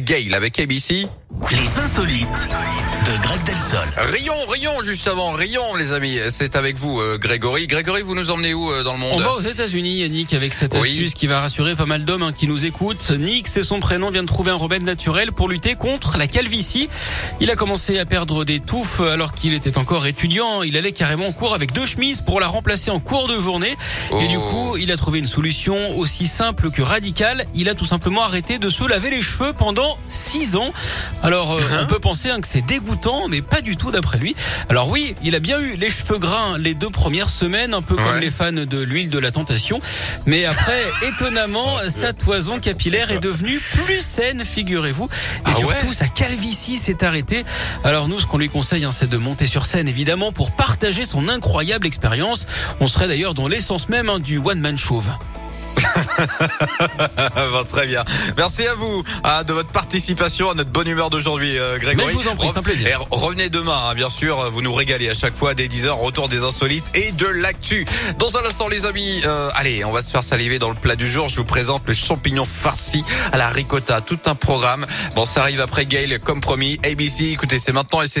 Gail avec ABC. Les insolites de Greg Delsol. Rion, Rion, juste avant, Rion, les amis. C'est avec vous, euh, Grégory. Grégory, vous nous emmenez où euh, dans le monde On va aux États-Unis, Yannick, avec cette Oui. astuce qui va rassurer pas mal d'hommes hein, qui nous écoutent. Nick, c'est son prénom, vient de trouver un remède naturel pour lutter contre la calvitie. Il a commencé à perdre des touffes alors qu'il était encore étudiant. Il allait carrément en cours avec deux chemises pour la remplacer en cours de journée. Et du Oh. coup, il a trouvé une solution aussi simple que radicale. Il a tout simplement arrêté de se laver les cheveux pendant six ans. Alors, euh, on peut penser hein, que c'est dégoûtant, mais pas du tout d'après lui. Alors oui, il a bien eu les cheveux gras les deux premières semaines, un peu comme les fans de l'huile de la tentation. Mais après, étonnamment, sa toison capillaire est devenue plus saine, figurez-vous. Et Ah surtout, ouais sa calvitie s'est arrêtée. Alors nous, ce qu'on lui conseille, hein, c'est de monter sur scène, évidemment, pour partager son incroyable expérience. On serait d'ailleurs dans l'essence même hein, du one-man chauve. Bon, Très bien. Merci à vous ah, de votre participation à notre bonne humeur d'aujourd'hui, euh, Grégory. Mais je vous en prie, c'est un plaisir. Et re- revenez demain, hein, bien sûr. Vous nous régalez à chaque fois dès 10h, retour des insolites et de l'actu. Dans un instant, les amis, euh, allez, on va se faire saliver dans le plat du jour. Je vous présente le champignon farci à la ricotta. Tout un programme. Bon, ça arrive après Gail, comme promis. ABC, écoutez, c'est maintenant et c'est sur